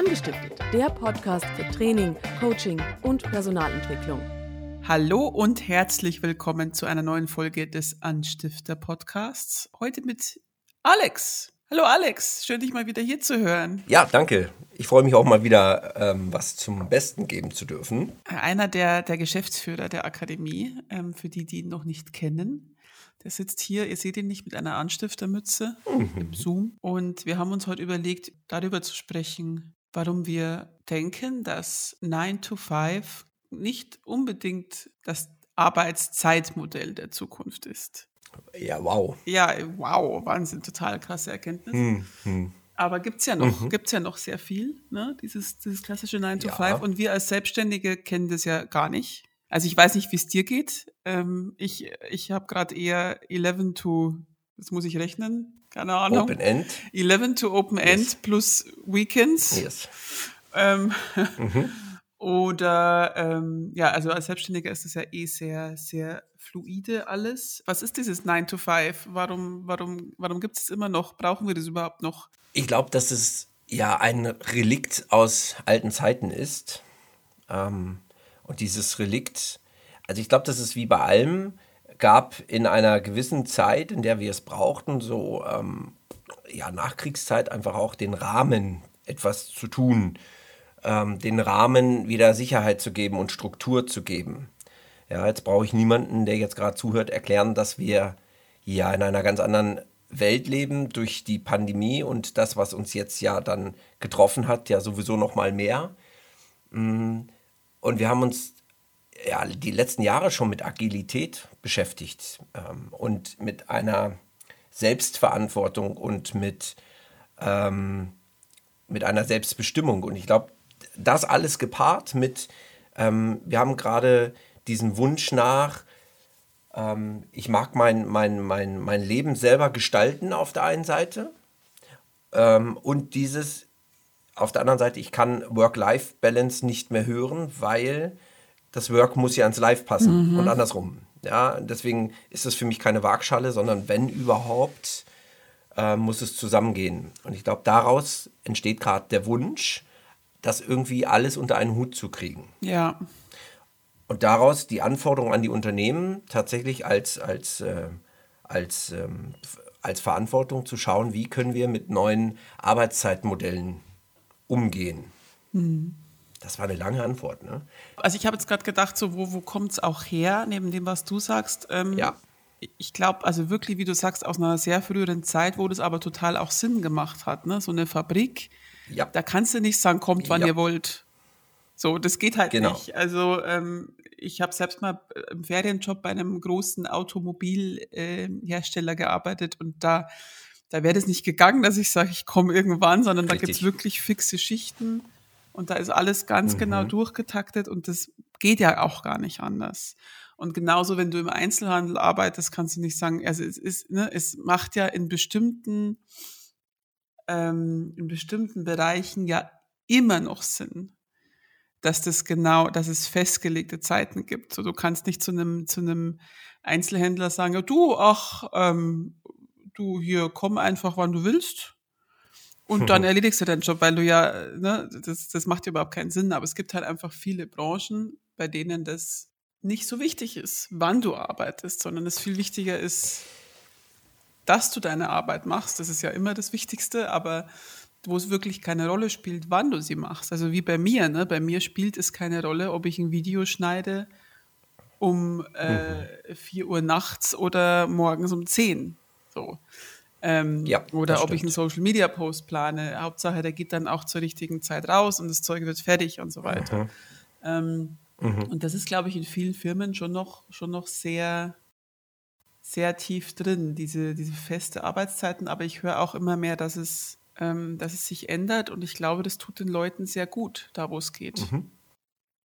Angestiftet, der Podcast für Training, Coaching und Personalentwicklung. Hallo und herzlich willkommen zu einer neuen Folge des Anstifter Podcasts. Heute mit Alex. Hallo Alex, schön dich mal wieder hier zu hören. Ja, danke. Ich freue mich auch mal wieder, ähm, was zum Besten geben zu dürfen. Einer der, der Geschäftsführer der Akademie, ähm, für die, die ihn noch nicht kennen. Der sitzt hier, ihr seht ihn nicht, mit einer Anstiftermütze mhm. im Zoom. Und wir haben uns heute überlegt, darüber zu sprechen, warum wir denken, dass 9 to 5 nicht unbedingt das Arbeitszeitmodell der Zukunft ist. Ja, wow. Ja, wow, Wahnsinn, total krasse Erkenntnis. Hm, hm. Aber gibt es ja noch, mhm. gibt's ja noch sehr viel, ne? dieses, dieses klassische 9 to 5. Ja. Und wir als Selbstständige kennen das ja gar nicht. Also ich weiß nicht, wie es dir geht. Ähm, ich ich habe gerade eher 11 to, das muss ich rechnen, keine Ahnung. Open End. 11 to Open yes. End plus Weekends. Yes. Ähm, mhm. Oder ähm, ja, also als Selbstständiger ist es ja eh sehr, sehr fluide alles. Was ist dieses 9 to 5? Warum, warum, warum gibt es immer noch? Brauchen wir das überhaupt noch? Ich glaube, dass es ja ein Relikt aus alten Zeiten ist. Ähm, und dieses Relikt, also ich glaube, dass es wie bei allem gab in einer gewissen Zeit, in der wir es brauchten, so ähm, ja, Nachkriegszeit einfach auch den Rahmen etwas zu tun ähm, den Rahmen wieder Sicherheit zu geben und Struktur zu geben. Ja, jetzt brauche ich niemanden, der jetzt gerade zuhört, erklären, dass wir ja in einer ganz anderen Welt leben durch die Pandemie und das, was uns jetzt ja dann getroffen hat, ja sowieso noch mal mehr. Mm, und wir haben uns ja die letzten Jahre schon mit Agilität beschäftigt ähm, und mit einer Selbstverantwortung und mit, ähm, mit einer Selbstbestimmung. Und ich glaube, das alles gepaart mit, ähm, wir haben gerade diesen Wunsch nach, ähm, ich mag mein, mein, mein, mein Leben selber gestalten auf der einen Seite ähm, und dieses auf der anderen Seite, ich kann Work-Life-Balance nicht mehr hören, weil das Work muss ja ans Life passen mhm. und andersrum. Ja, deswegen ist es für mich keine Waagschale, sondern wenn überhaupt, äh, muss es zusammengehen. Und ich glaube, daraus entsteht gerade der Wunsch, das irgendwie alles unter einen Hut zu kriegen. Ja. Und daraus die Anforderung an die Unternehmen tatsächlich als, als, äh, als, ähm, als Verantwortung zu schauen, wie können wir mit neuen Arbeitszeitmodellen umgehen. Mhm. Das war eine lange Antwort. Ne? Also ich habe jetzt gerade gedacht, so wo, wo kommt es auch her, neben dem, was du sagst? Ähm, ja. Ich glaube, also wirklich, wie du sagst, aus einer sehr früheren Zeit, wo das aber total auch Sinn gemacht hat. Ne? So eine Fabrik, ja. Da kannst du nicht sagen, kommt, wann ja. ihr wollt. So, das geht halt genau. nicht. Also ähm, ich habe selbst mal äh, im Ferienjob bei einem großen Automobilhersteller äh, gearbeitet und da, da wäre das nicht gegangen, dass ich sage, ich komme irgendwann, sondern Richtig. da gibt es wirklich fixe Schichten und da ist alles ganz genau mhm. genau durchgetaktet und das geht ja auch gar nicht anders. Und genauso, wenn du im Einzelhandel arbeitest, kannst du nicht sagen, also es ist, ne, es macht ja in bestimmten ähm, in bestimmten Bereichen ja immer noch Sinn, dass das genau, dass es festgelegte Zeiten gibt. So, du kannst nicht zu einem zu einem Einzelhändler sagen, ja, du, ach, ähm, du hier komm einfach, wann du willst. Und dann erledigst du deinen Job, weil du ja, ne, das, das macht ja überhaupt keinen Sinn. Aber es gibt halt einfach viele Branchen, bei denen das nicht so wichtig ist, wann du arbeitest, sondern es viel wichtiger ist, dass du deine Arbeit machst, das ist ja immer das Wichtigste, aber wo es wirklich keine Rolle spielt, wann du sie machst. Also wie bei mir, ne? bei mir spielt es keine Rolle, ob ich ein Video schneide um äh, 4 Uhr nachts oder morgens um 10. So. Ähm, ja, oder ob ich einen Social Media Post plane. Hauptsache, der geht dann auch zur richtigen Zeit raus und das Zeug wird fertig und so weiter. Mhm. Ähm, mhm. Und das ist, glaube ich, in vielen Firmen schon noch, schon noch sehr, sehr tief drin, diese, diese feste Arbeitszeiten, aber ich höre auch immer mehr, dass es, ähm, dass es sich ändert und ich glaube, das tut den Leuten sehr gut, da wo es geht. Mhm.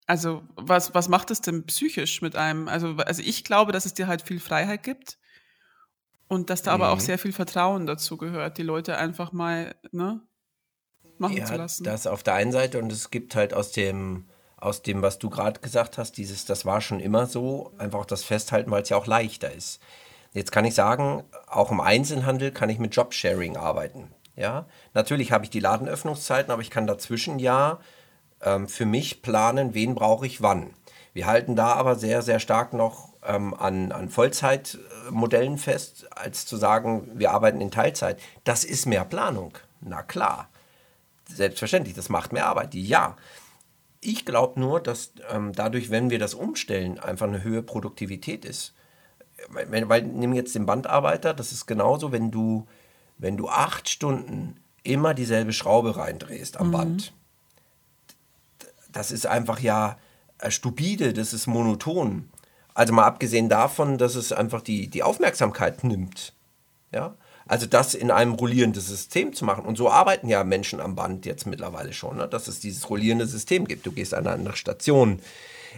Also, was, was macht es denn psychisch mit einem? Also, also ich glaube, dass es dir halt viel Freiheit gibt und dass da mhm. aber auch mhm. sehr viel Vertrauen dazu gehört, die Leute einfach mal ne, machen ja, zu lassen. Das auf der einen Seite und es gibt halt aus dem, aus dem, was du gerade gesagt hast, dieses, das war schon immer so, einfach das Festhalten, weil es ja auch leichter ist. Jetzt kann ich sagen, auch im Einzelhandel kann ich mit Jobsharing arbeiten. Ja, natürlich habe ich die Ladenöffnungszeiten, aber ich kann dazwischen ja ähm, für mich planen, wen brauche ich wann. Wir halten da aber sehr, sehr stark noch ähm, an, an Vollzeitmodellen fest, als zu sagen, wir arbeiten in Teilzeit. Das ist mehr Planung. Na klar. Selbstverständlich, das macht mehr Arbeit. Ja. Ich glaube nur, dass ähm, dadurch, wenn wir das umstellen, einfach eine höhere Produktivität ist. Weil, weil nimm jetzt den Bandarbeiter, das ist genauso, wenn du, wenn du acht Stunden immer dieselbe Schraube reindrehst am mhm. Band. Das ist einfach ja äh, stupide, das ist monoton. Also mal abgesehen davon, dass es einfach die, die Aufmerksamkeit nimmt. Ja? Also das in einem rollierendes System zu machen. Und so arbeiten ja Menschen am Band jetzt mittlerweile schon, ne? dass es dieses rollierende System gibt. Du gehst an eine andere Station.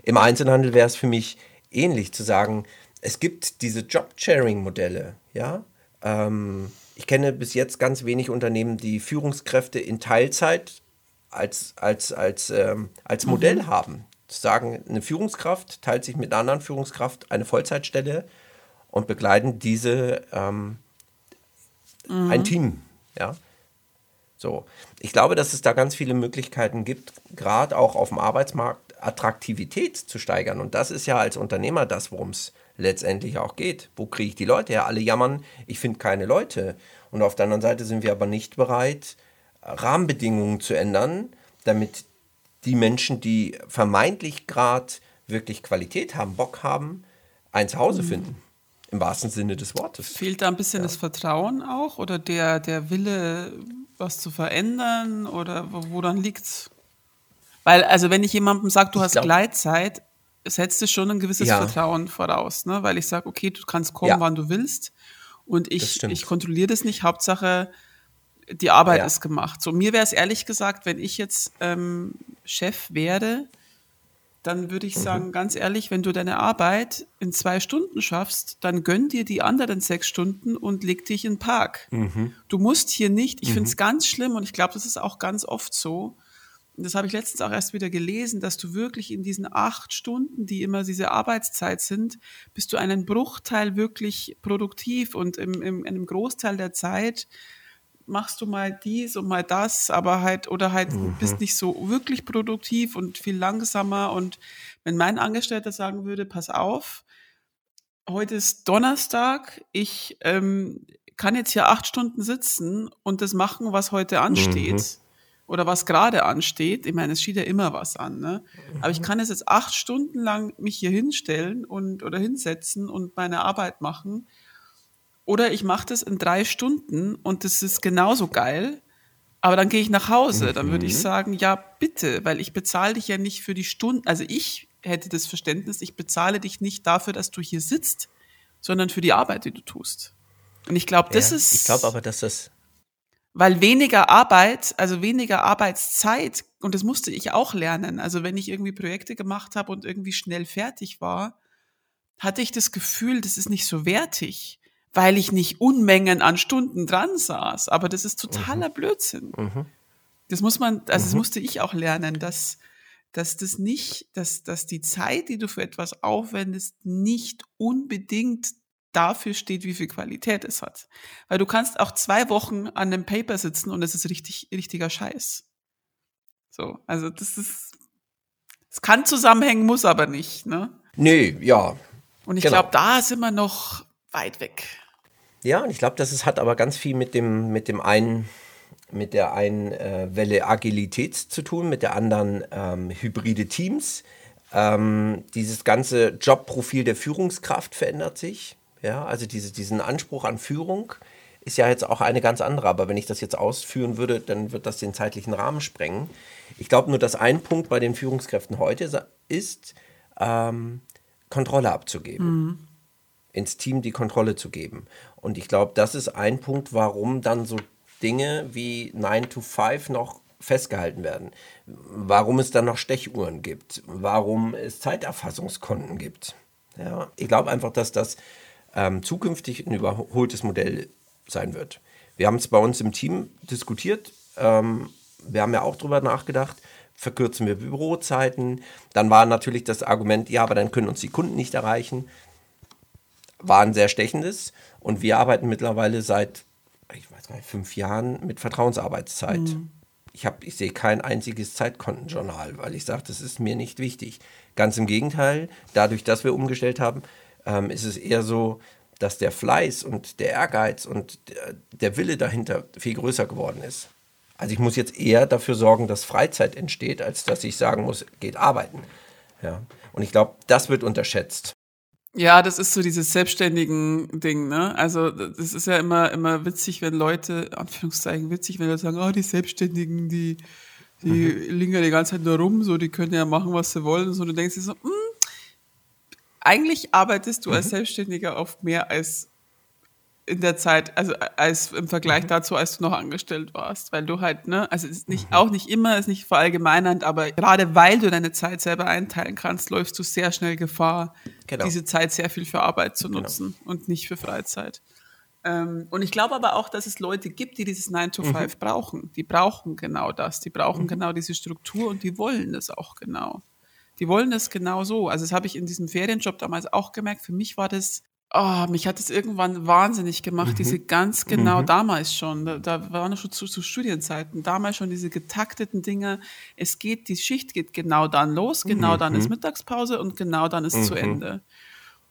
Im Einzelhandel wäre es für mich ähnlich zu sagen, es gibt diese Job-Sharing-Modelle. Ja? Ähm, ich kenne bis jetzt ganz wenig Unternehmen, die Führungskräfte in Teilzeit als, als, als, ähm, als Modell mhm. haben sagen, eine Führungskraft teilt sich mit einer anderen Führungskraft eine Vollzeitstelle und begleiten diese ähm, mhm. ein Team. Ja. So. Ich glaube, dass es da ganz viele Möglichkeiten gibt, gerade auch auf dem Arbeitsmarkt Attraktivität zu steigern. Und das ist ja als Unternehmer das, worum es letztendlich auch geht. Wo kriege ich die Leute her? Alle jammern, ich finde keine Leute. Und auf der anderen Seite sind wir aber nicht bereit, Rahmenbedingungen zu ändern, damit die Menschen, die vermeintlich gerade wirklich Qualität haben, Bock haben, ein Zuhause mhm. finden. Im wahrsten Sinne des Wortes. Fehlt da ein bisschen ja. das Vertrauen auch oder der, der Wille, was zu verändern oder wo, dann liegt's? Weil, also wenn ich jemandem sage, du ich hast glaub, Gleitzeit, setzt es schon ein gewisses ja. Vertrauen voraus, ne? Weil ich sage, okay, du kannst kommen, ja. wann du willst. Und ich, ich kontrolliere das nicht. Hauptsache, die Arbeit ja. ist gemacht. So, mir wäre es ehrlich gesagt, wenn ich jetzt ähm, Chef wäre, dann würde ich mhm. sagen, ganz ehrlich, wenn du deine Arbeit in zwei Stunden schaffst, dann gönn dir die anderen sechs Stunden und leg dich in den Park. Mhm. Du musst hier nicht, ich mhm. finde es ganz schlimm und ich glaube, das ist auch ganz oft so. Und das habe ich letztens auch erst wieder gelesen, dass du wirklich in diesen acht Stunden, die immer diese Arbeitszeit sind, bist du einen Bruchteil wirklich produktiv und im, im, in einem Großteil der Zeit machst du mal dies und mal das, aber halt, oder halt mhm. bist nicht so wirklich produktiv und viel langsamer. Und wenn mein Angestellter sagen würde, pass auf, heute ist Donnerstag, ich ähm, kann jetzt hier acht Stunden sitzen und das machen, was heute ansteht. Mhm. Oder was gerade ansteht. Ich meine, es steht ja immer was an, ne? Aber ich mhm. kann jetzt acht Stunden lang mich hier hinstellen und oder hinsetzen und meine Arbeit machen oder ich mache das in drei Stunden und das ist genauso geil. Aber dann gehe ich nach Hause. Dann würde ich mhm. sagen, ja, bitte, weil ich bezahle dich ja nicht für die Stunden. Also ich hätte das Verständnis, ich bezahle dich nicht dafür, dass du hier sitzt, sondern für die Arbeit, die du tust. Und ich glaube, das ja, ist. Ich glaube aber, dass das. Weil weniger Arbeit, also weniger Arbeitszeit, und das musste ich auch lernen. Also wenn ich irgendwie Projekte gemacht habe und irgendwie schnell fertig war, hatte ich das Gefühl, das ist nicht so wertig weil ich nicht Unmengen an Stunden dran saß. Aber das ist totaler mhm. Blödsinn. Mhm. Das muss man, also das mhm. musste ich auch lernen, dass, dass das nicht, dass, dass die Zeit, die du für etwas aufwendest, nicht unbedingt dafür steht, wie viel Qualität es hat. Weil du kannst auch zwei Wochen an einem Paper sitzen und es ist richtig, richtiger Scheiß. So, also das ist, es kann zusammenhängen, muss aber nicht, ne? Nee, ja. Und ich genau. glaube, da sind wir noch weit weg. Ja, und ich glaube, das ist, hat aber ganz viel mit dem, mit dem einen, mit der einen äh, Welle Agilität zu tun, mit der anderen ähm, hybride Teams. Ähm, dieses ganze Jobprofil der Führungskraft verändert sich. Ja, also diese, diesen Anspruch an Führung ist ja jetzt auch eine ganz andere. Aber wenn ich das jetzt ausführen würde, dann wird das den zeitlichen Rahmen sprengen. Ich glaube nur, dass ein Punkt bei den Führungskräften heute ist, ähm, Kontrolle abzugeben. Mhm ins Team die Kontrolle zu geben. Und ich glaube, das ist ein Punkt, warum dann so Dinge wie 9 to 5 noch festgehalten werden. Warum es dann noch Stechuhren gibt. Warum es Zeiterfassungskonten gibt. Ja, ich glaube einfach, dass das ähm, zukünftig ein überholtes Modell sein wird. Wir haben es bei uns im Team diskutiert. Ähm, wir haben ja auch darüber nachgedacht, verkürzen wir Bürozeiten. Dann war natürlich das Argument, ja, aber dann können uns die Kunden nicht erreichen war ein sehr stechendes. Und wir arbeiten mittlerweile seit ich weiß gar nicht, fünf Jahren mit Vertrauensarbeitszeit. Mhm. Ich, hab, ich sehe kein einziges Zeitkontenjournal, weil ich sage, das ist mir nicht wichtig. Ganz im Gegenteil, dadurch, dass wir umgestellt haben, ähm, ist es eher so, dass der Fleiß und der Ehrgeiz und der, der Wille dahinter viel größer geworden ist. Also ich muss jetzt eher dafür sorgen, dass Freizeit entsteht, als dass ich sagen muss, geht arbeiten. Ja. Und ich glaube, das wird unterschätzt. Ja, das ist so dieses selbstständigen Ding, ne? Also das ist ja immer immer witzig, wenn Leute, Anführungszeichen witzig, wenn Leute sagen, oh, die Selbstständigen, die, die mhm. liegen ja die ganze Zeit nur rum, so die können ja machen, was sie wollen. So, du denkst dir so, mh, hm, eigentlich arbeitest du mhm. als Selbstständiger oft mehr als in der Zeit, also als im Vergleich mhm. dazu, als du noch angestellt warst, weil du halt, ne, also es ist nicht, mhm. auch nicht immer, ist nicht verallgemeinernd, aber gerade weil du deine Zeit selber einteilen kannst, läufst du sehr schnell Gefahr, genau. diese Zeit sehr viel für Arbeit zu genau. nutzen genau. und nicht für Freizeit. Ähm, und ich glaube aber auch, dass es Leute gibt, die dieses 9 to 5 mhm. brauchen. Die brauchen genau das, die brauchen mhm. genau diese Struktur und die wollen das auch genau. Die wollen das genau so. Also das habe ich in diesem Ferienjob damals auch gemerkt. Für mich war das Oh, mich hat es irgendwann wahnsinnig gemacht, mhm. diese ganz genau mhm. damals schon, da, da waren schon zu, zu, Studienzeiten, damals schon diese getakteten Dinge. Es geht, die Schicht geht genau dann los, genau mhm. dann ist Mittagspause und genau dann ist zu mhm. Ende.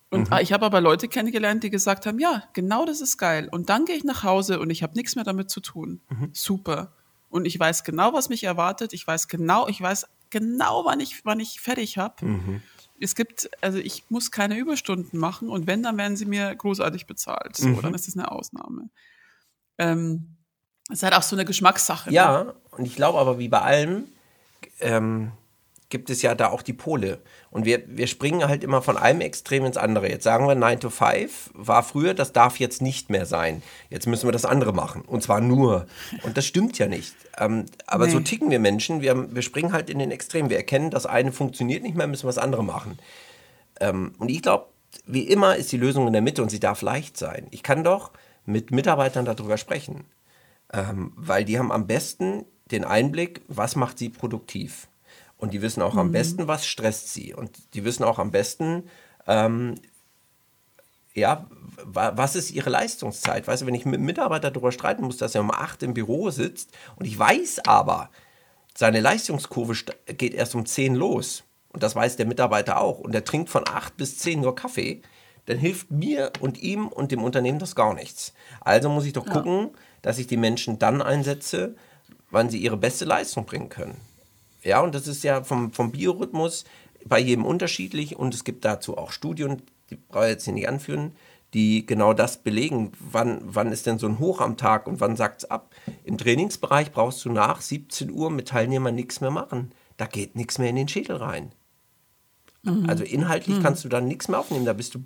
Und mhm. ich habe aber Leute kennengelernt, die gesagt haben, ja, genau das ist geil. Und dann gehe ich nach Hause und ich habe nichts mehr damit zu tun. Mhm. Super. Und ich weiß genau, was mich erwartet. Ich weiß genau, ich weiß genau, wann ich, wann ich fertig habe es gibt, also ich muss keine Überstunden machen und wenn, dann werden sie mir großartig bezahlt. So, mhm. dann ist das eine Ausnahme. Ähm, es ist halt auch so eine Geschmackssache. Ja, ne? und ich glaube aber, wie bei allem, ähm, gibt es ja da auch die Pole. Und wir, wir springen halt immer von einem Extrem ins andere. Jetzt sagen wir 9 to 5 war früher, das darf jetzt nicht mehr sein. Jetzt müssen wir das andere machen. Und zwar nur. Und das stimmt ja nicht. Ähm, aber nee. so ticken wir Menschen. Wir, wir springen halt in den Extrem. Wir erkennen, das eine funktioniert nicht mehr, müssen wir das andere machen. Ähm, und ich glaube, wie immer ist die Lösung in der Mitte und sie darf leicht sein. Ich kann doch mit Mitarbeitern darüber sprechen. Ähm, weil die haben am besten den Einblick, was macht sie produktiv. Und die wissen auch mhm. am besten, was stresst sie. Und die wissen auch am besten, ähm, ja, was ist ihre Leistungszeit? Weißt du, wenn ich mit einem Mitarbeiter darüber streiten muss, dass er um acht im Büro sitzt und ich weiß aber, seine Leistungskurve geht erst um zehn los und das weiß der Mitarbeiter auch und er trinkt von acht bis zehn nur Kaffee, dann hilft mir und ihm und dem Unternehmen das gar nichts. Also muss ich doch gucken, ja. dass ich die Menschen dann einsetze, wann sie ihre beste Leistung bringen können. Ja, und das ist ja vom, vom Biorhythmus bei jedem unterschiedlich und es gibt dazu auch Studien, die brauche ich jetzt hier nicht anführen, die genau das belegen. Wann, wann ist denn so ein Hoch am Tag und wann sagt es ab? Im Trainingsbereich brauchst du nach 17 Uhr mit Teilnehmern nichts mehr machen. Da geht nichts mehr in den Schädel rein. Mhm. Also inhaltlich mhm. kannst du da nichts mehr aufnehmen, da bist du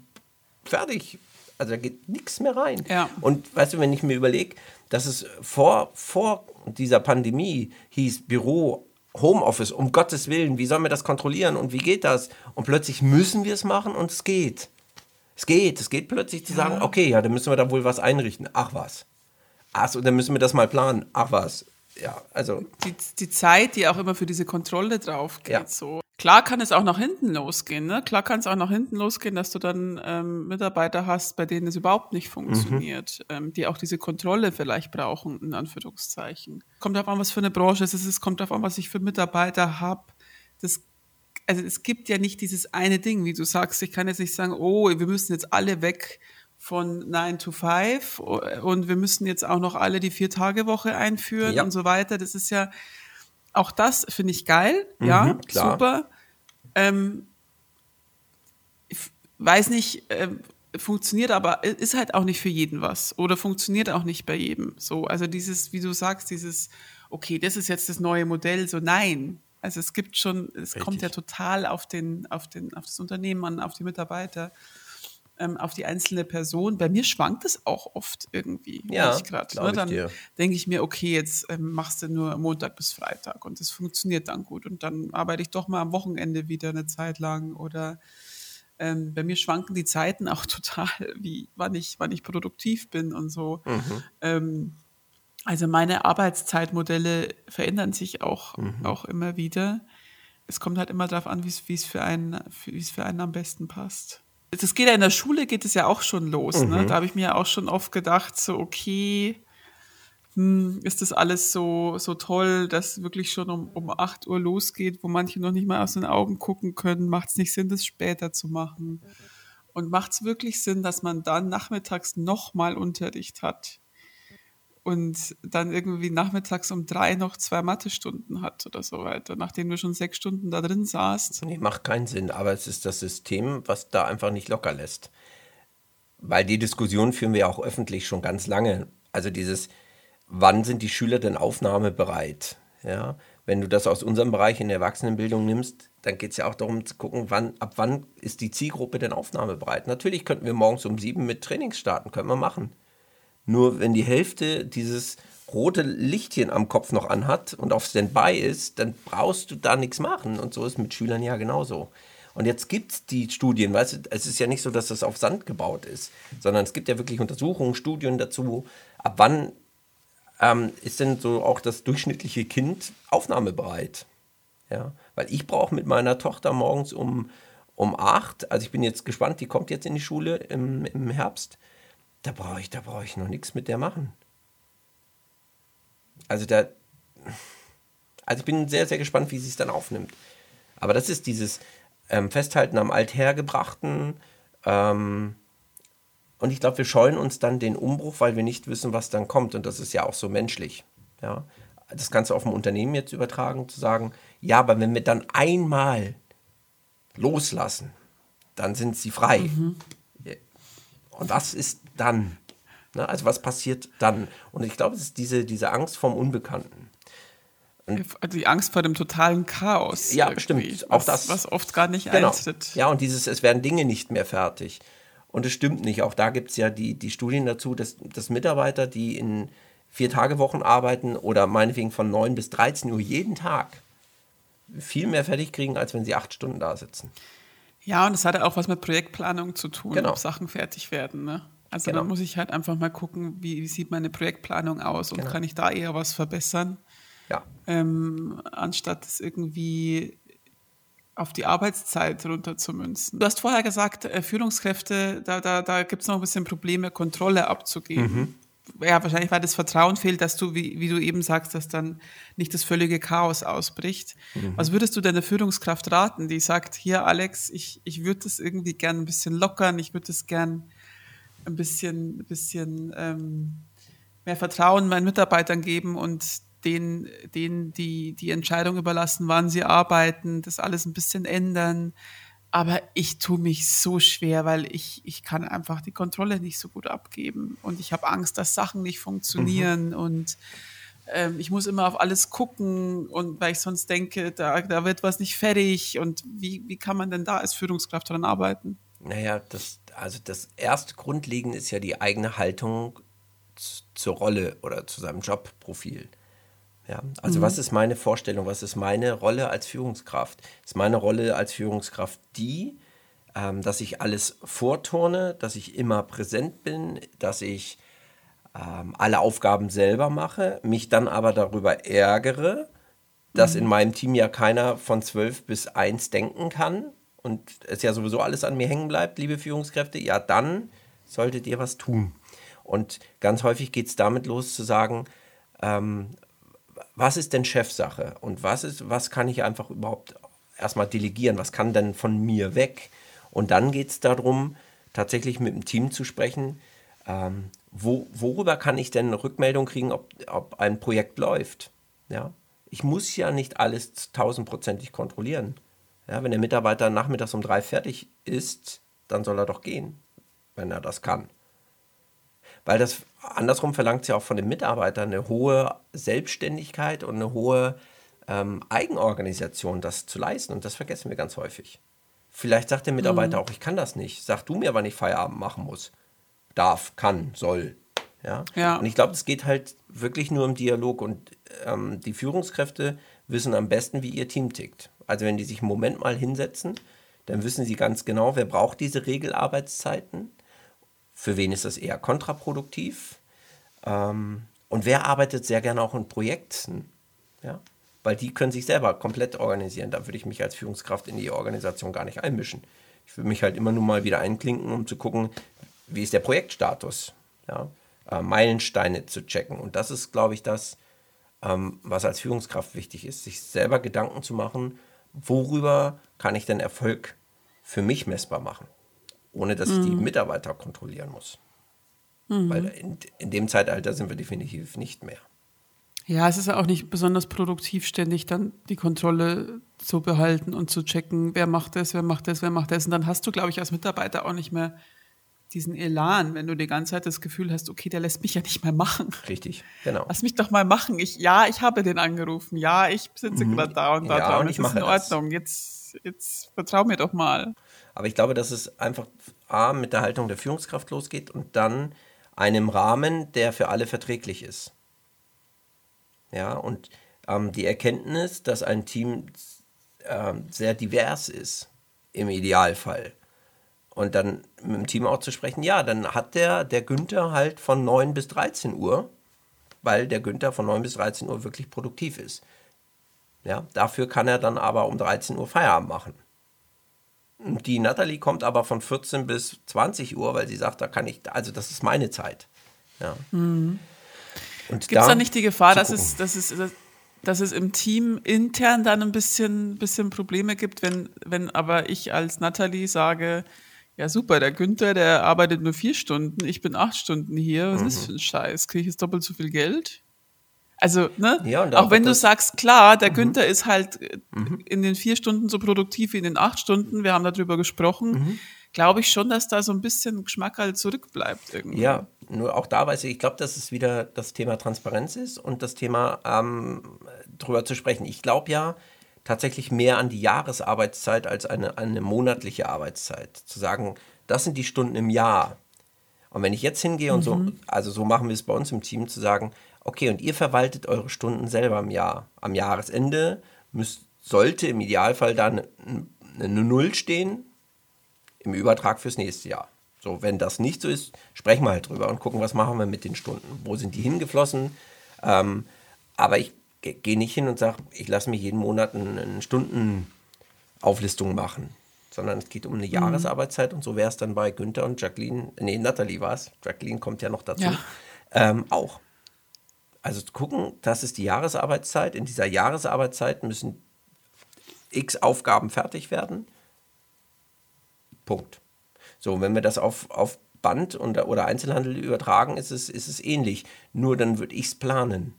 fertig. Also da geht nichts mehr rein. Ja. Und weißt du, wenn ich mir überlege, dass es vor, vor dieser Pandemie hieß, Büro Homeoffice, um Gottes Willen, wie sollen wir das kontrollieren und wie geht das? Und plötzlich müssen wir es machen und es geht. Es geht, es geht plötzlich zu sagen, okay, ja, dann müssen wir da wohl was einrichten. Ach was. Achso, dann müssen wir das mal planen. Ach was. Ja, also. Die, die Zeit, die auch immer für diese Kontrolle drauf geht, ja. so. Klar kann es auch nach hinten losgehen, ne? Klar kann es auch nach hinten losgehen, dass du dann ähm, Mitarbeiter hast, bei denen es überhaupt nicht funktioniert, mhm. ähm, die auch diese Kontrolle vielleicht brauchen, in Anführungszeichen. Kommt darauf an, was für eine Branche es ist, es kommt darauf an, was ich für Mitarbeiter habe. Das also es gibt ja nicht dieses eine Ding, wie du sagst, ich kann jetzt nicht sagen, oh, wir müssen jetzt alle weg von 9 to 5 und wir müssen jetzt auch noch alle die Vier-Tage-Woche einführen ja. und so weiter. Das ist ja, auch das finde ich geil, mhm, ja, klar. super. Ähm, ich weiß nicht, äh, funktioniert aber, ist halt auch nicht für jeden was oder funktioniert auch nicht bei jedem. So, also dieses, wie du sagst, dieses, okay, das ist jetzt das neue Modell, so nein. Also es gibt schon, es Richtig. kommt ja total auf den, auf den, auf das Unternehmen an, auf die Mitarbeiter ähm, auf die einzelne Person. Bei mir schwankt es auch oft irgendwie. Ja, grad, ne? Dann denke ich mir, okay, jetzt ähm, machst du nur Montag bis Freitag und das funktioniert dann gut. Und dann arbeite ich doch mal am Wochenende wieder eine Zeit lang oder ähm, bei mir schwanken die Zeiten auch total, wie wann ich, wann ich produktiv bin und so. Mhm. Ähm, also meine Arbeitszeitmodelle verändern sich auch, mhm. auch immer wieder. Es kommt halt immer darauf an, wie es für einen, wie es für einen am besten passt das geht ja in der Schule, geht es ja auch schon los. Ne? Mhm. Ne? Da habe ich mir auch schon oft gedacht, so, okay, hm, ist das alles so, so toll, dass wirklich schon um, um 8 Uhr losgeht, wo manche noch nicht mal aus den Augen gucken können, macht es nicht Sinn, das später zu machen. Und macht es wirklich Sinn, dass man dann nachmittags nochmal Unterricht hat und dann irgendwie nachmittags um drei noch zwei Mathestunden hat oder so weiter, nachdem du schon sechs Stunden da drin saßt? Nee, macht keinen Sinn, aber es ist das System, was da einfach nicht locker lässt. Weil die Diskussion führen wir auch öffentlich schon ganz lange. Also dieses, wann sind die Schüler denn aufnahmebereit? Ja, wenn du das aus unserem Bereich in der Erwachsenenbildung nimmst, dann geht es ja auch darum zu gucken, wann, ab wann ist die Zielgruppe denn aufnahmebereit. Natürlich könnten wir morgens um sieben mit Trainings starten, können wir machen. Nur wenn die Hälfte dieses rote Lichtchen am Kopf noch anhat und auf Standby ist, dann brauchst du da nichts machen. Und so ist mit Schülern ja genauso. Und jetzt gibt es die Studien, weißt du, es ist ja nicht so, dass das auf Sand gebaut ist, sondern es gibt ja wirklich Untersuchungen, Studien dazu, ab wann ähm, ist denn so auch das durchschnittliche Kind aufnahmebereit? Ja, weil ich brauche mit meiner Tochter morgens um, um acht, also ich bin jetzt gespannt, die kommt jetzt in die Schule im, im Herbst, da brauche ich, da ich noch nichts mit der machen. Also da, also ich bin sehr, sehr gespannt, wie sie es dann aufnimmt. Aber das ist dieses ähm, Festhalten am Althergebrachten, ähm, und ich glaube, wir scheuen uns dann den Umbruch, weil wir nicht wissen, was dann kommt. Und das ist ja auch so menschlich. Ja? Das du auf ein Unternehmen jetzt übertragen, zu sagen, ja, aber wenn wir dann einmal loslassen, dann sind sie frei. Mhm. Und was ist dann? Na, also was passiert dann? Und ich glaube, es ist diese, diese Angst vom Unbekannten. Und also die Angst vor dem totalen Chaos. Ja, bestimmt. Auch das. Was oft gar nicht genau. eintritt. Ja, und dieses, es werden Dinge nicht mehr fertig. Und es stimmt nicht. Auch da gibt es ja die, die Studien dazu, dass, dass Mitarbeiter, die in Vier-Tage-Wochen arbeiten oder meinetwegen von 9 bis 13 Uhr jeden Tag, viel mehr fertig kriegen, als wenn sie acht Stunden da sitzen. Ja, und es hat ja auch was mit Projektplanung zu tun, genau. ob Sachen fertig werden. Ne? Also genau. da muss ich halt einfach mal gucken, wie, wie sieht meine Projektplanung aus und genau. kann ich da eher was verbessern. Ja. Ähm, anstatt es irgendwie auf die Arbeitszeit runterzumünzen. Du hast vorher gesagt, äh, Führungskräfte, da, da, da gibt es noch ein bisschen Probleme, Kontrolle abzugeben. Mhm. Ja, wahrscheinlich, weil das Vertrauen fehlt, dass du, wie, wie du eben sagst, dass dann nicht das völlige Chaos ausbricht. Mhm. Was würdest du deiner Führungskraft raten, die sagt, hier Alex, ich, ich würde das irgendwie gern ein bisschen lockern, ich würde das gern ein bisschen, ein bisschen ähm, mehr Vertrauen meinen Mitarbeitern geben und denen, denen die, die Entscheidung überlassen, wann sie arbeiten, das alles ein bisschen ändern. Aber ich tue mich so schwer, weil ich, ich kann einfach die Kontrolle nicht so gut abgeben. Und ich habe Angst, dass Sachen nicht funktionieren. Mhm. Und ähm, ich muss immer auf alles gucken. Und weil ich sonst denke, da, da wird was nicht fertig. Und wie, wie kann man denn da als Führungskraft daran arbeiten? Naja, das, also das erste Grundlegende ist ja die eigene Haltung zur Rolle oder zu seinem Jobprofil. Ja, also mhm. was ist meine Vorstellung, was ist meine Rolle als Führungskraft? Ist meine Rolle als Führungskraft die, ähm, dass ich alles vorturne, dass ich immer präsent bin, dass ich ähm, alle Aufgaben selber mache, mich dann aber darüber ärgere, dass mhm. in meinem Team ja keiner von zwölf bis eins denken kann und es ja sowieso alles an mir hängen bleibt, liebe Führungskräfte, ja dann solltet ihr was tun. Und ganz häufig geht es damit los zu sagen, ähm, was ist denn Chefsache und was ist, was kann ich einfach überhaupt erstmal delegieren, was kann denn von mir weg? Und dann geht es darum, tatsächlich mit dem Team zu sprechen, ähm, wo, worüber kann ich denn eine Rückmeldung kriegen, ob, ob ein Projekt läuft? Ja? Ich muss ja nicht alles tausendprozentig kontrollieren. Ja, wenn der Mitarbeiter nachmittags um drei fertig ist, dann soll er doch gehen, wenn er das kann. Weil das andersrum verlangt ja auch von den Mitarbeitern eine hohe Selbstständigkeit und eine hohe ähm, Eigenorganisation, das zu leisten. Und das vergessen wir ganz häufig. Vielleicht sagt der Mitarbeiter mhm. auch, ich kann das nicht. Sag du mir, wann ich Feierabend machen muss. Darf, kann, soll. Ja. ja. Und ich glaube, es geht halt wirklich nur im Dialog und ähm, die Führungskräfte wissen am besten, wie ihr Team tickt. Also wenn die sich einen Moment mal hinsetzen, dann wissen sie ganz genau, wer braucht diese Regelarbeitszeiten für wen ist das eher kontraproduktiv? Ähm, und wer arbeitet sehr gerne auch in Projekten? Ja? Weil die können sich selber komplett organisieren. Da würde ich mich als Führungskraft in die Organisation gar nicht einmischen. Ich würde mich halt immer nur mal wieder einklinken, um zu gucken, wie ist der Projektstatus. Ja? äh, Meilensteine zu checken. Und das ist, glaube ich, das, ähm, was als Führungskraft wichtig ist, sich selber Gedanken zu machen, worüber kann ich denn Erfolg für mich messbar machen, ohne dass ich die mhm. Mitarbeiter kontrollieren muss. Mhm. Weil in, in dem Zeitalter sind wir definitiv nicht mehr. Ja, es ist ja auch nicht besonders produktiv, ständig dann die Kontrolle zu behalten und zu checken, wer macht das, wer macht das, wer macht das. Und dann hast du, glaube ich, als Mitarbeiter auch nicht mehr diesen Elan, wenn du die ganze Zeit das Gefühl hast, okay, der lässt mich ja nicht mehr machen. Richtig, genau. Lass mich doch mal machen. Ich, ja, ich habe den angerufen. Ja, ich sitze mhm. gerade da und da ja, dran. Und ich das ist in Ordnung. Jetzt, jetzt vertrau mir doch mal. Aber ich glaube, dass es einfach A, mit der Haltung der Führungskraft losgeht und dann einem Rahmen, der für alle verträglich ist. Ja, und ähm, die Erkenntnis, dass ein Team äh, sehr divers ist, im Idealfall. Und dann mit dem Team auch zu sprechen, ja, dann hat der, der Günther halt von 9 bis 13 Uhr, weil der Günther von 9 bis 13 Uhr wirklich produktiv ist. Ja, dafür kann er dann aber um 13 Uhr Feierabend machen. Die Natalie kommt aber von 14 bis 20 Uhr, weil sie sagt, da kann ich, also das ist meine Zeit. Ja. Mhm. Gibt es da nicht die Gefahr, dass es, dass, es, dass es im Team intern dann ein bisschen, bisschen Probleme gibt, wenn, wenn aber ich als Natalie sage, ja super, der Günther, der arbeitet nur vier Stunden, ich bin acht Stunden hier, was mhm. ist für ein Scheiß? Kriege ich jetzt doppelt so viel Geld? Also, ne? Ja, auch wenn du sagst, klar, der mhm. Günther ist halt äh, mhm. in den vier Stunden so produktiv wie in den acht Stunden, wir haben darüber gesprochen, mhm. glaube ich schon, dass da so ein bisschen Geschmack halt zurückbleibt irgendwie. Ja, nur auch da weiß ich, ich glaube, dass es wieder das Thema Transparenz ist und das Thema ähm, drüber zu sprechen. Ich glaube ja tatsächlich mehr an die Jahresarbeitszeit als eine, eine monatliche Arbeitszeit. Zu sagen, das sind die Stunden im Jahr. Und wenn ich jetzt hingehe und mhm. so, also so machen wir es bei uns im Team, zu sagen, okay, und ihr verwaltet eure Stunden selber im Jahr. Am Jahresende müsst, sollte im Idealfall dann eine Null stehen im Übertrag fürs nächste Jahr. So, wenn das nicht so ist, sprechen wir halt drüber und gucken, was machen wir mit den Stunden. Wo sind die hingeflossen? Ähm, aber ich gehe nicht hin und sage, ich lasse mir jeden Monat eine, eine Stundenauflistung machen. Sondern es geht um eine mhm. Jahresarbeitszeit und so wäre es dann bei Günther und Jacqueline, nee, Nathalie war es, Jacqueline kommt ja noch dazu, ja. Ähm, auch. Also gucken, das ist die Jahresarbeitszeit. In dieser Jahresarbeitszeit müssen x Aufgaben fertig werden. Punkt. So, wenn wir das auf, auf Band und, oder Einzelhandel übertragen, ist es, ist es ähnlich. Nur dann würde ich es planen.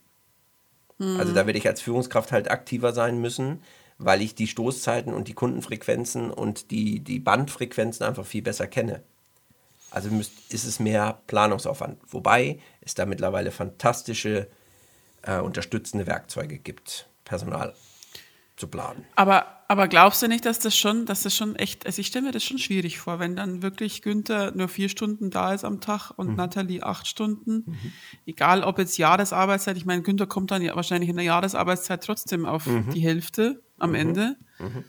Mhm. Also da werde ich als Führungskraft halt aktiver sein müssen, weil ich die Stoßzeiten und die Kundenfrequenzen und die, die Bandfrequenzen einfach viel besser kenne. Also müsst, ist es mehr Planungsaufwand. Wobei es da mittlerweile fantastische äh, unterstützende Werkzeuge gibt, Personal zu planen. Aber, aber glaubst du nicht, dass das schon, dass das schon echt, also ich stelle mir das schon schwierig vor, wenn dann wirklich Günther nur vier Stunden da ist am Tag und mhm. Nathalie acht Stunden, mhm. egal ob jetzt Jahresarbeitszeit, ich meine, Günther kommt dann ja wahrscheinlich in der Jahresarbeitszeit trotzdem auf mhm. die Hälfte am mhm. Ende mhm.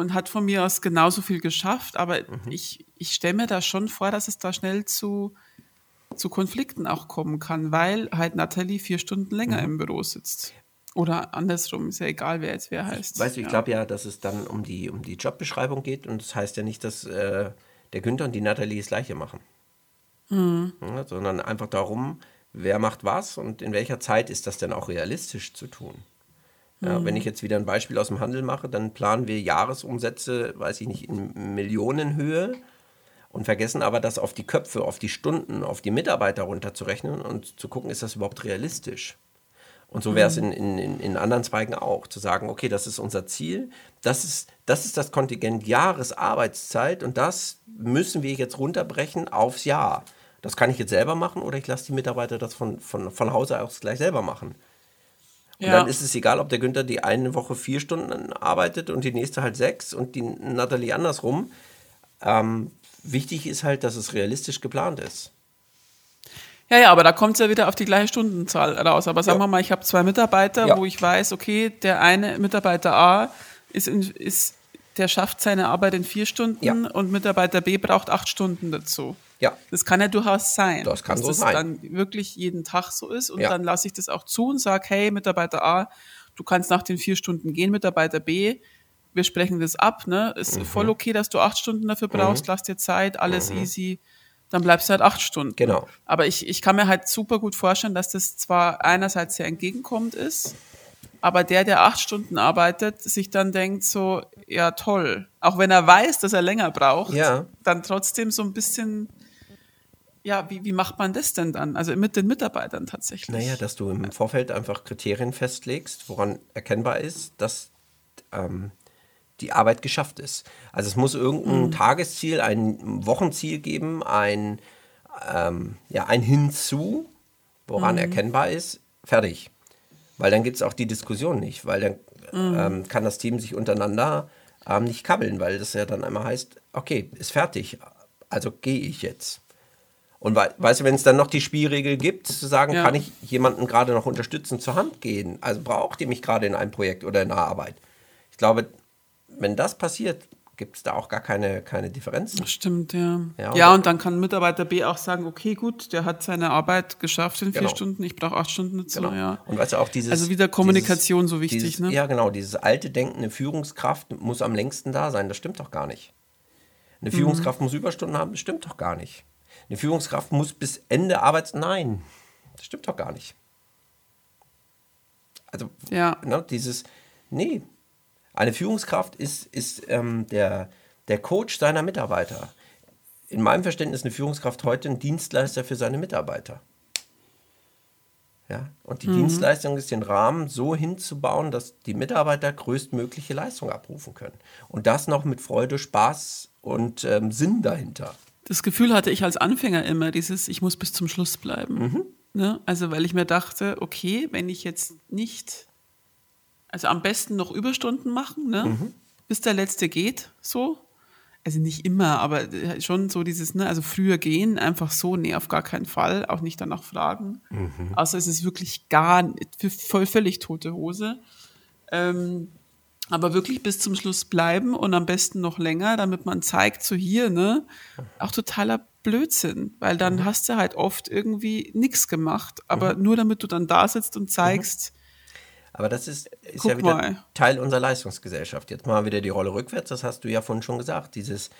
Und hat von mir aus genauso viel geschafft, aber mhm. ich, ich stelle mir da schon vor, dass es da schnell zu, zu Konflikten auch kommen kann, weil halt Nathalie vier Stunden länger im Büro sitzt. Oder andersrum, ist ja egal, wer jetzt wer heißt. Weißt du, ich ja. glaube ja, dass es dann um die, um die Jobbeschreibung geht und das heißt ja nicht, dass äh, der Günther und die Nathalie das Gleiche machen. Mhm. Ja, sondern einfach darum, wer macht was und in welcher Zeit ist das denn auch realistisch zu tun. Ja, mhm. Wenn ich jetzt wieder ein Beispiel aus dem Handel mache, dann planen wir Jahresumsätze, weiß ich nicht, in Millionenhöhe und vergessen aber das auf die Köpfe, auf die Stunden, auf die Mitarbeiter runterzurechnen und zu gucken, ist das überhaupt realistisch. Und so wäre es mhm. in, in, in anderen Zweigen auch, zu sagen, okay, das ist unser Ziel, das ist, das ist das Kontingent Jahresarbeitszeit und das müssen wir jetzt runterbrechen aufs Jahr. Das kann ich jetzt selber machen oder ich lasse die Mitarbeiter das von, von, von Hause aus gleich selber machen. Und ja. dann ist es egal, ob der Günther die eine Woche vier Stunden arbeitet und die nächste halt sechs und die Nathalie andersrum. Ähm, wichtig ist halt, dass es realistisch geplant ist. Ja, ja, aber da kommt es ja wieder auf die gleiche Stundenzahl raus. Aber sagen ja. wir mal, ich habe zwei Mitarbeiter, ja. wo ich weiß, okay, der eine Mitarbeiter A ist, in, ist der schafft seine Arbeit in vier Stunden und Mitarbeiter B braucht acht Stunden dazu. Ja. Das kann ja durchaus sein. Das kann dass so das sein. dann wirklich jeden Tag so ist und dann lasse ich das auch zu und sage, hey, Mitarbeiter A, du kannst nach den vier Stunden gehen, Mitarbeiter B, wir sprechen das ab, ne? Ist mhm. voll okay, dass du acht Stunden dafür brauchst, mhm. lass dir Zeit, alles mhm. easy Dann bleibst du halt acht Stunden. Genau. Aber ich, ich kann mir halt super gut vorstellen, dass das zwar einerseits sehr entgegenkommend ist, aber der, der acht Stunden arbeitet, sich dann denkt so, ja toll, auch wenn er weiß, dass er länger braucht, ja. dann trotzdem so ein bisschen, ja, wie, wie macht man das denn dann? Also mit den Mitarbeitern tatsächlich. Naja, dass du im Vorfeld einfach Kriterien festlegst, woran erkennbar ist, dass ähm, die Arbeit geschafft ist. Also es muss irgendein mhm. Tagesziel, ein Wochenziel geben, ein, ähm, ja, ein Hinzu, woran mhm. erkennbar ist, fertig. Weil dann gibt es auch die Diskussion nicht, weil dann mhm. ähm, kann das Team sich untereinander ähm, nicht kabbeln, weil das ja dann einmal heißt, okay, ist fertig, also gehe ich jetzt. Und we weißt du, wenn es dann noch die Spielregel gibt, zu sagen, ja. kann ich jemanden gerade noch unterstützen, zur Hand gehen? Also braucht ihr mich gerade in einem Projekt oder in der Arbeit? Ich glaube, wenn das passiert, gibt es da auch gar keine, keine Differenzen. Stimmt, ja. Ja und, ja, und dann kann Mitarbeiter B auch sagen, okay, gut, der hat seine Arbeit geschafft in vier genau. Stunden, ich brauche acht Stunden dazu. Genau. Ja. Und weißt du auch dieses. Also wieder Kommunikation dieses, so wichtig, dieses, ne? Ja, genau. Dieses alte Denken, eine Führungskraft muss am längsten da sein. Das stimmt doch gar nicht. Eine Führungskraft mhm. muss Überstunden haben, das stimmt doch gar nicht. Eine Führungskraft muss bis Ende Arbeits. Nein, das stimmt doch gar nicht. Also, ja. ne, dieses. Nee, eine Führungskraft ist, ist ähm, der, der Coach seiner Mitarbeiter. In meinem Verständnis ist eine Führungskraft heute ein Dienstleister für seine Mitarbeiter. Ja? Und die mhm. Dienstleistung ist, den Rahmen so hinzubauen, dass die Mitarbeiter größtmögliche Leistung abrufen können. Und das noch mit Freude, Spaß und ähm, Sinn dahinter. Das Gefühl hatte ich als Anfänger immer, dieses, ich muss bis zum Schluss bleiben. Mhm. Ne? Also, weil ich mir dachte, okay, wenn ich jetzt nicht also am besten noch Überstunden machen, ne? Mhm. bis der letzte geht, so. Also nicht immer, aber schon so dieses, ne, also früher gehen, einfach so, nee, auf gar keinen Fall, auch nicht danach fragen. Mhm. Außer es ist wirklich gar, voll, völlig tote Hose. Ähm, aber wirklich bis zum Schluss bleiben und am besten noch länger, damit man zeigt, so hier, ne, auch totaler Blödsinn, weil dann mhm. hast du halt oft irgendwie nichts gemacht, aber mhm. nur damit du dann da sitzt und zeigst, aber das ist, ist ja wieder mal. Teil unserer Leistungsgesellschaft. Jetzt mal wieder die Rolle rückwärts, das hast du ja vorhin schon gesagt. Dieses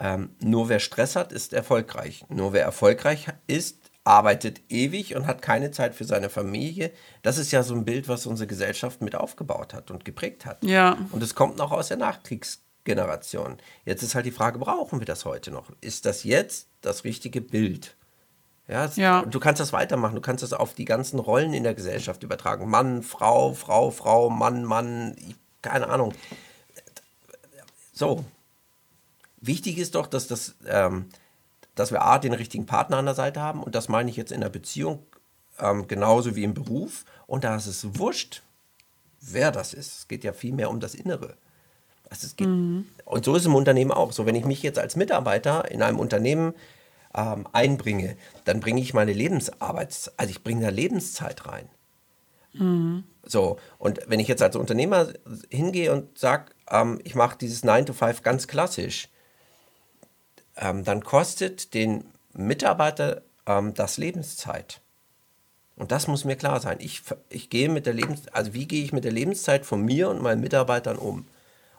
ähm, nur wer Stress hat, ist erfolgreich. Nur wer erfolgreich ist, arbeitet ewig und hat keine Zeit für seine Familie. Das ist ja so ein Bild, was unsere Gesellschaft mit aufgebaut hat und geprägt hat. Ja. Und es kommt noch aus der Nachkriegsgeneration. Jetzt ist halt die Frage, brauchen wir das heute noch? Ist das jetzt das richtige Bild? Ja, ja. Du kannst das weitermachen. Du kannst das auf die ganzen Rollen in der Gesellschaft übertragen. Mann, Frau, Frau, Frau, Mann, Mann, keine Ahnung. So. Wichtig ist doch, dass, das, ähm, dass wir A, den richtigen Partner an der Seite haben. Und das meine ich jetzt in der Beziehung ähm, genauso wie im Beruf. Und da ist es wurscht, wer das ist. Es geht ja viel mehr um das Innere. Also es geht, mhm. Und so ist es im Unternehmen auch. So, wenn ich mich jetzt als Mitarbeiter in einem Unternehmen ähm, einbringe, dann bringe ich meine Lebensarbeits, also ich bringe da Lebenszeit rein. Mhm. So, und wenn ich jetzt als Unternehmer hingehe und sage, ähm, ich mache dieses 9 to 5 ganz klassisch, ähm, dann kostet den Mitarbeiter ähm, das Lebenszeit. Und das muss mir klar sein. Ich, ich gehe mit der Lebens, also wie gehe ich mit der Lebenszeit von mir und meinen Mitarbeitern um?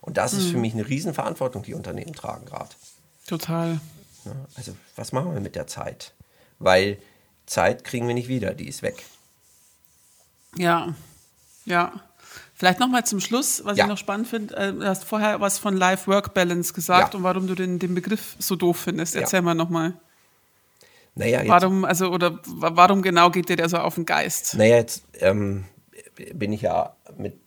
Und das mhm. ist für mhm. mich eine Riesenverantwortung, die Unternehmen tragen gerade. Total. Also was machen wir mit der Zeit? Weil Zeit kriegen wir nicht wieder, die ist weg. Ja, ja. Vielleicht nochmal zum Schluss, was ja. ich noch spannend finde. Äh, du hast vorher was von Life-Work-Balance gesagt ja. und warum du den, den Begriff so doof findest. Erzähl ja. mal nochmal. Naja, jetzt, warum, also, oder warum genau geht dir der so auf den Geist? Naja, jetzt ähm, bin ich ja mit,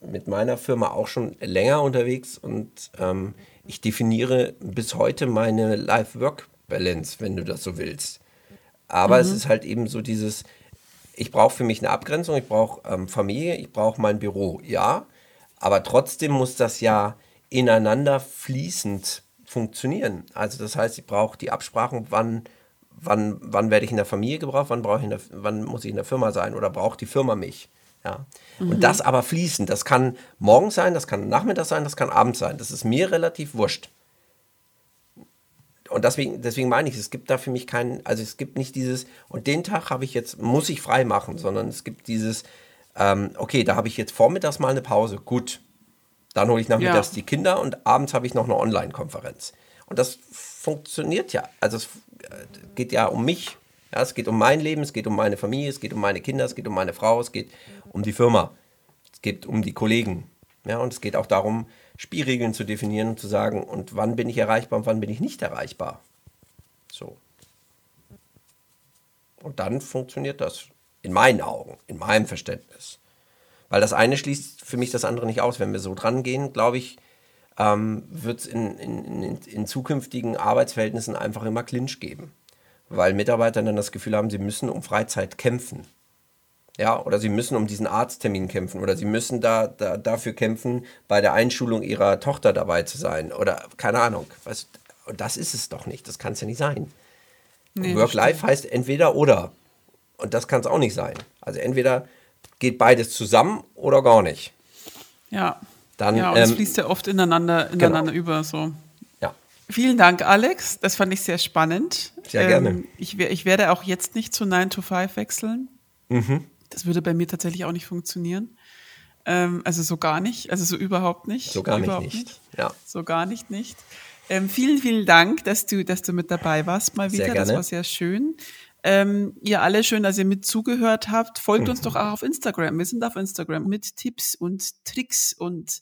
mit meiner Firma auch schon länger unterwegs und ähm, ich definiere bis heute meine Life-Work-Balance, wenn du das so willst. Aber mhm. es ist halt eben so dieses, ich brauche für mich eine Abgrenzung, ich brauche ähm, Familie, ich brauche mein Büro, ja. Aber trotzdem muss das ja ineinander fließend funktionieren. Also das heißt, ich brauche die Absprachen, wann, wann, wann werde ich in der Familie gebraucht, wann, ich der, wann muss ich in der Firma sein oder braucht die Firma mich. Ja. Mhm. Und das aber fließen, das kann morgens sein, das kann Nachmittag sein, das kann abends sein. Das ist mir relativ wurscht. Und deswegen, deswegen meine ich, es gibt da für mich keinen, also es gibt nicht dieses, und den Tag habe ich jetzt, muss ich frei machen, sondern es gibt dieses, ähm, okay, da habe ich jetzt vormittags mal eine Pause, gut. Dann hole ich nachmittags ja. die Kinder und abends habe ich noch eine Online-Konferenz. Und das funktioniert ja. Also es geht ja um mich. Ja, es geht um mein Leben, es geht um meine Familie, es geht um meine Kinder, es geht um meine Frau, es geht um die Firma, es geht um die Kollegen. Ja, und es geht auch darum, Spielregeln zu definieren und zu sagen, und wann bin ich erreichbar und wann bin ich nicht erreichbar. So. Und dann funktioniert das in meinen Augen, in meinem Verständnis. Weil das eine schließt für mich das andere nicht aus. Wenn wir so dran gehen, glaube ich, ähm, wird es in, in, in, in zukünftigen Arbeitsverhältnissen einfach immer Clinch geben. Weil Mitarbeiter dann das Gefühl haben, sie müssen um Freizeit kämpfen. Ja, oder sie müssen um diesen Arzttermin kämpfen oder sie müssen da, da dafür kämpfen, bei der Einschulung ihrer Tochter dabei zu sein oder keine Ahnung. Was, und das ist es doch nicht, das kann es ja nicht sein. Nee, Work-Life heißt entweder oder. Und das kann es auch nicht sein. Also entweder geht beides zusammen oder gar nicht. Ja. Dann, ja, und es ähm, fließt ja oft ineinander, ineinander genau. über. So. Ja. Vielen Dank, Alex. Das fand ich sehr spannend. Sehr ähm, gerne. Ich, ich, werde auch jetzt nicht zu 9 to 5 wechseln. Mhm. Das würde bei mir tatsächlich auch nicht funktionieren. Ähm, also so gar nicht, also so überhaupt nicht. So gar nicht, nicht. Ja. So gar nicht, nicht. Ähm, vielen, vielen Dank, dass du, dass du mit dabei warst mal wieder. Das war sehr schön. Ähm, ihr alle schön, dass ihr mit zugehört habt. Folgt mhm. uns doch auch auf Instagram. Wir sind auf Instagram mit Tipps und Tricks und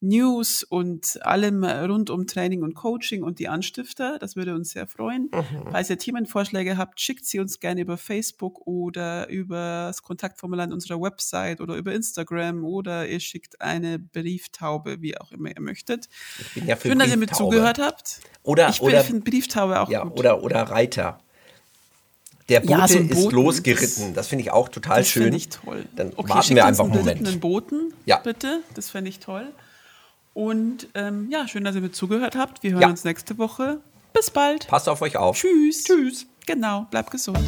News und allem rund um Training und Coaching und die Anstifter. Das würde uns sehr freuen. Mhm. Falls ihr Themenvorschläge habt, schickt sie uns gerne über Facebook oder über das Kontaktformular an unserer Website oder über Instagram oder ihr schickt eine Brieftaube, wie auch immer ihr möchtet. Ich bin ja für Schön, dass ihr mit zugehört habt. Oder, ich oder, finde Brieftaube auch ja, gut. Oder, oder Reiter. Der Bote ja, so ist losgeritten. Das finde ich auch total das schön. Das finde ich toll. Dann okay, warten wir einfach einen Moment. Boten, ja. bitte. Das fände ich toll. Und ähm, ja, schön, dass ihr mir zugehört habt. Wir hören ja. uns nächste Woche. Bis bald. Passt auf euch auf. Tschüss. Tschüss. Genau, bleibt gesund.